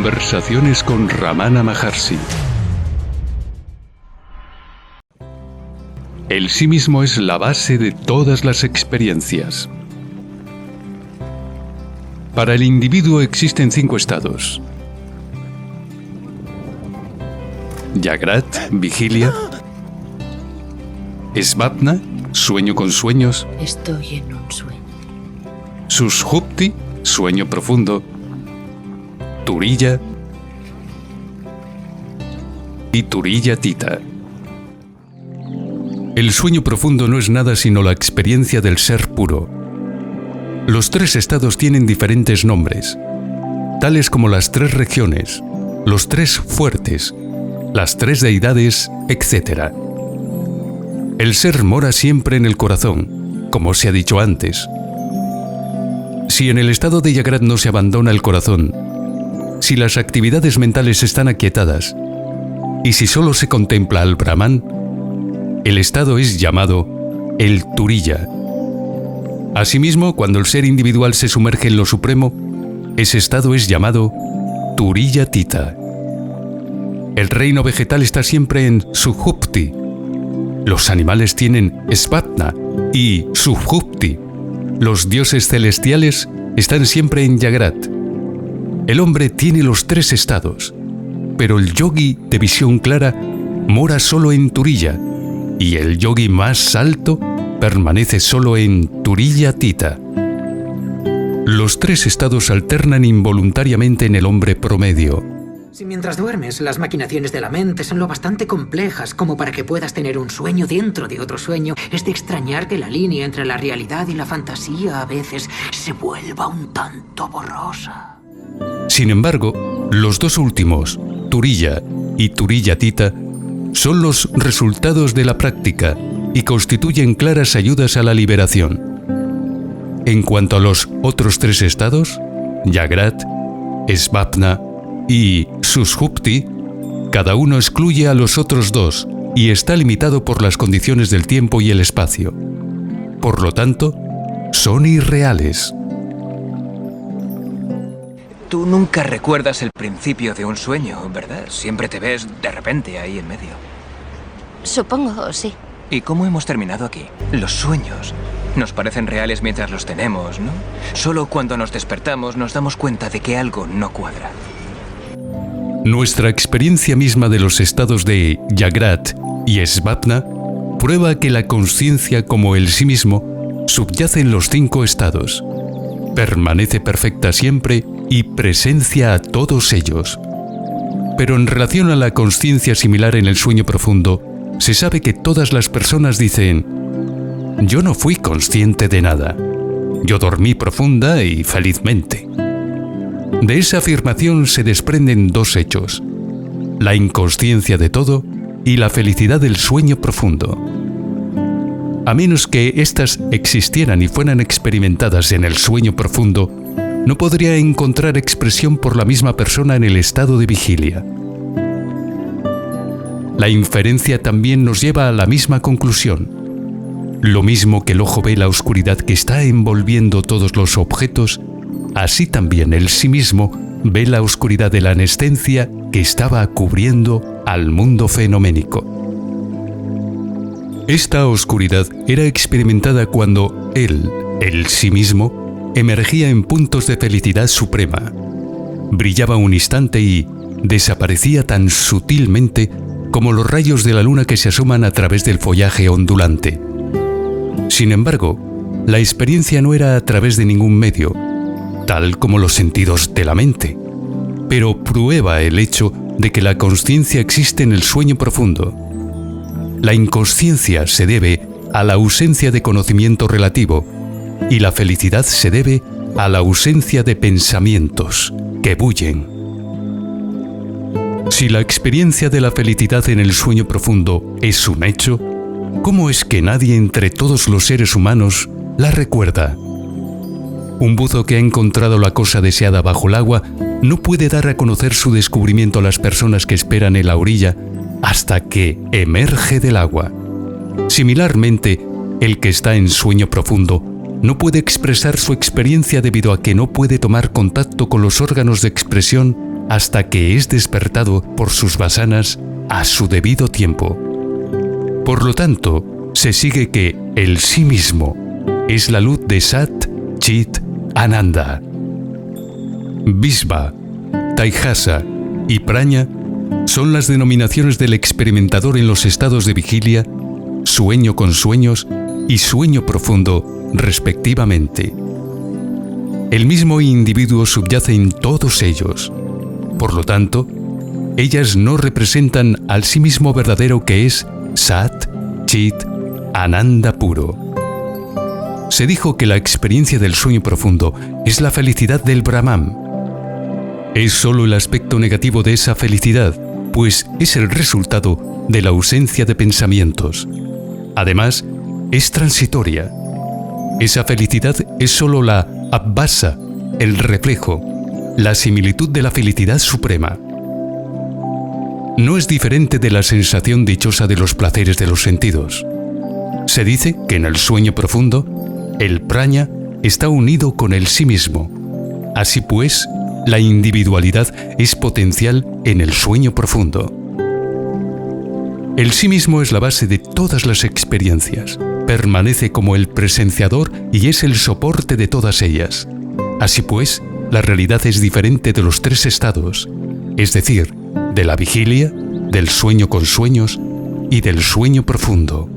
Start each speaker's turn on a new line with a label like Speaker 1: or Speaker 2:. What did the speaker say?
Speaker 1: Conversaciones con Ramana Maharshi. El sí mismo es la base de todas las experiencias. Para el individuo existen cinco estados. Yagrat, vigilia. Svapna, sueño con sueños.
Speaker 2: Estoy en un sueño.
Speaker 1: Sushupti, sueño profundo. Turilla y Turilla Tita. El sueño profundo no es nada sino la experiencia del ser puro. Los tres estados tienen diferentes nombres, tales como las tres regiones, los tres fuertes, las tres deidades, etc. El ser mora siempre en el corazón, como se ha dicho antes. Si en el estado de Yagrat no se abandona el corazón, si las actividades mentales están aquietadas y si solo se contempla al Brahman, el estado es llamado el Turilla. Asimismo, cuando el ser individual se sumerge en lo supremo, ese estado es llamado Turilla Tita. El reino vegetal está siempre en Suhupti. Los animales tienen Spatna y Suhupti. Los dioses celestiales están siempre en Yagrat. El hombre tiene los tres estados, pero el yogi de visión clara mora solo en Turilla y el yogi más alto permanece solo en Turilla Tita. Los tres estados alternan involuntariamente en el hombre promedio.
Speaker 3: Si mientras duermes las maquinaciones de la mente son lo bastante complejas como para que puedas tener un sueño dentro de otro sueño, es de extrañar que la línea entre la realidad y la fantasía a veces se vuelva un tanto borrosa.
Speaker 1: Sin embargo, los dos últimos, Turilla y Turilla Tita, son los resultados de la práctica y constituyen claras ayudas a la liberación. En cuanto a los otros tres estados, Yagrat, Svapna y Sushupti, cada uno excluye a los otros dos y está limitado por las condiciones del tiempo y el espacio. Por lo tanto, son irreales.
Speaker 4: Tú nunca recuerdas el principio de un sueño, ¿verdad? Siempre te ves de repente ahí en medio.
Speaker 2: Supongo, sí.
Speaker 4: ¿Y cómo hemos terminado aquí? Los sueños nos parecen reales mientras los tenemos, ¿no? Solo cuando nos despertamos nos damos cuenta de que algo no cuadra.
Speaker 1: Nuestra experiencia misma de los estados de Yagrat y Svapna prueba que la conciencia como el sí mismo subyace en los cinco estados. Permanece perfecta siempre y presencia a todos ellos. Pero en relación a la conciencia similar en el sueño profundo, se sabe que todas las personas dicen, yo no fui consciente de nada, yo dormí profunda y felizmente. De esa afirmación se desprenden dos hechos, la inconsciencia de todo y la felicidad del sueño profundo. A menos que éstas existieran y fueran experimentadas en el sueño profundo, no podría encontrar expresión por la misma persona en el estado de vigilia. La inferencia también nos lleva a la misma conclusión. Lo mismo que el ojo ve la oscuridad que está envolviendo todos los objetos, así también el sí mismo ve la oscuridad de la anestencia que estaba cubriendo al mundo fenoménico. Esta oscuridad era experimentada cuando él, el sí mismo, emergía en puntos de felicidad suprema. Brillaba un instante y desaparecía tan sutilmente como los rayos de la luna que se asoman a través del follaje ondulante. Sin embargo, la experiencia no era a través de ningún medio, tal como los sentidos de la mente, pero prueba el hecho de que la conciencia existe en el sueño profundo. La inconsciencia se debe a la ausencia de conocimiento relativo y la felicidad se debe a la ausencia de pensamientos que bullen. Si la experiencia de la felicidad en el sueño profundo es un hecho, ¿cómo es que nadie entre todos los seres humanos la recuerda? Un buzo que ha encontrado la cosa deseada bajo el agua no puede dar a conocer su descubrimiento a las personas que esperan en la orilla hasta que emerge del agua. Similarmente, el que está en sueño profundo no puede expresar su experiencia debido a que no puede tomar contacto con los órganos de expresión hasta que es despertado por sus basanas a su debido tiempo. Por lo tanto, se sigue que el sí mismo es la luz de Sat, Chit, Ananda. Visva, Taihasa y Praña son las denominaciones del experimentador en los estados de vigilia, sueño con sueños y sueño profundo, respectivamente. El mismo individuo subyace en todos ellos. Por lo tanto, ellas no representan al sí mismo verdadero que es Sat, Chit, Ananda puro. Se dijo que la experiencia del sueño profundo es la felicidad del Brahman. Es solo el aspecto negativo de esa felicidad, pues es el resultado de la ausencia de pensamientos. Además, es transitoria. Esa felicidad es solo la abbasa, el reflejo, la similitud de la felicidad suprema. No es diferente de la sensación dichosa de los placeres de los sentidos. Se dice que en el sueño profundo, el praña está unido con el sí mismo. Así pues, la individualidad es potencial en el sueño profundo. El sí mismo es la base de todas las experiencias. Permanece como el presenciador y es el soporte de todas ellas. Así pues, la realidad es diferente de los tres estados, es decir, de la vigilia, del sueño con sueños y del sueño profundo.